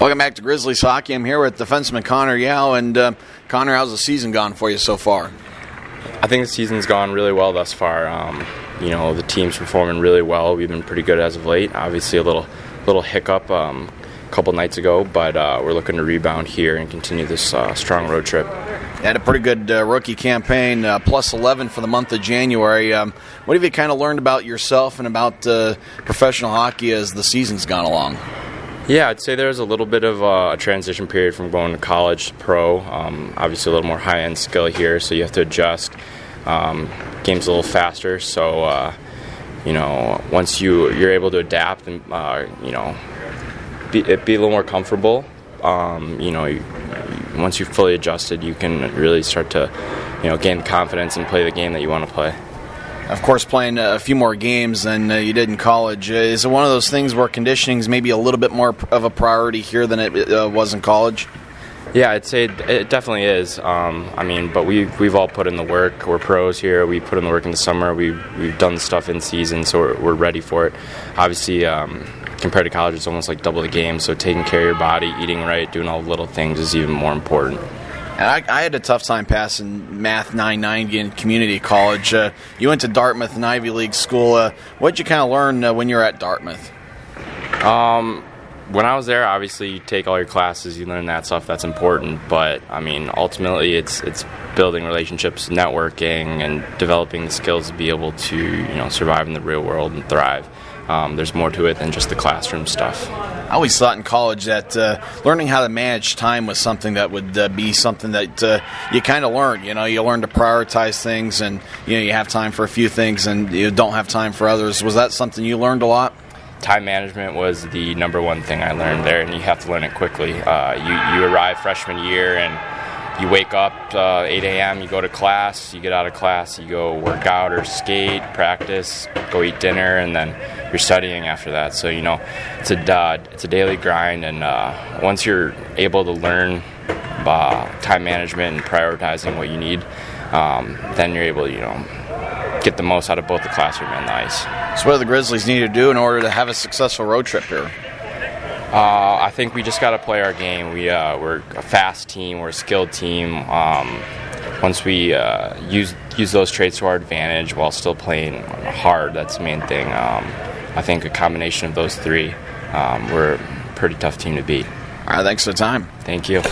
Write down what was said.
Welcome back to Grizzlies Hockey. I'm here with defenseman Connor Yao. And uh, Connor, how's the season gone for you so far? I think the season's gone really well thus far. Um, you know, the team's performing really well. We've been pretty good as of late. Obviously, a little little hiccup um, a couple nights ago, but uh, we're looking to rebound here and continue this uh, strong road trip. You had a pretty good uh, rookie campaign, uh, plus 11 for the month of January. Um, what have you kind of learned about yourself and about uh, professional hockey as the season's gone along? Yeah, I'd say there's a little bit of a transition period from going to college to pro. Um, obviously, a little more high end skill here, so you have to adjust. Um, game's a little faster, so uh, you know once you you're able to adapt and uh, you know be, be a little more comfortable. Um, you know, you, once you've fully adjusted, you can really start to you know gain confidence and play the game that you want to play of course, playing a few more games than uh, you did in college. Uh, is it one of those things where conditioning is maybe a little bit more of a priority here than it uh, was in college? Yeah, I'd say it definitely is. Um, I mean, but we we've all put in the work. We're pros here. We put in the work in the summer. We we've done the stuff in season, so we're, we're ready for it. Obviously, um, compared to college, it's almost like double the game. So taking care of your body, eating right, doing all the little things is even more important. And I, I, had a tough time passing Math 990 in community college. Uh, you went to Dartmouth, an Ivy League school. Uh, what did you kind of learn uh, when you were at Dartmouth? Um, when I was there, obviously you take all your classes, you learn that stuff. That's important. But I mean, ultimately, it's it's building relationships, networking, and developing the skills to be able to you know survive in the real world and thrive. Um, there's more to it than just the classroom stuff. I always thought in college that uh, learning how to manage time was something that would uh, be something that uh, you kind of learn. You know, you learn to prioritize things, and you know you have time for a few things, and you don't have time for others. Was that something you learned a lot? Time management was the number one thing I learned there, and you have to learn it quickly. Uh, you you arrive freshman year and you wake up uh, 8 a.m., you go to class, you get out of class, you go work out or skate, practice, go eat dinner, and then you're studying after that. So you know, it's a uh, it's a daily grind, and uh, once you're able to learn uh, time management and prioritizing what you need, um, then you're able to you know get the most out of both the classroom and the ice. So what do the Grizzlies need to do in order to have a successful road trip here? Uh, I think we just got to play our game. We uh, we're a fast team. We're a skilled team. Um, once we uh, use use those traits to our advantage while still playing hard, that's the main thing. Um, I think a combination of those three, um, we're a pretty tough team to beat. All right, thanks for the time. Thank you.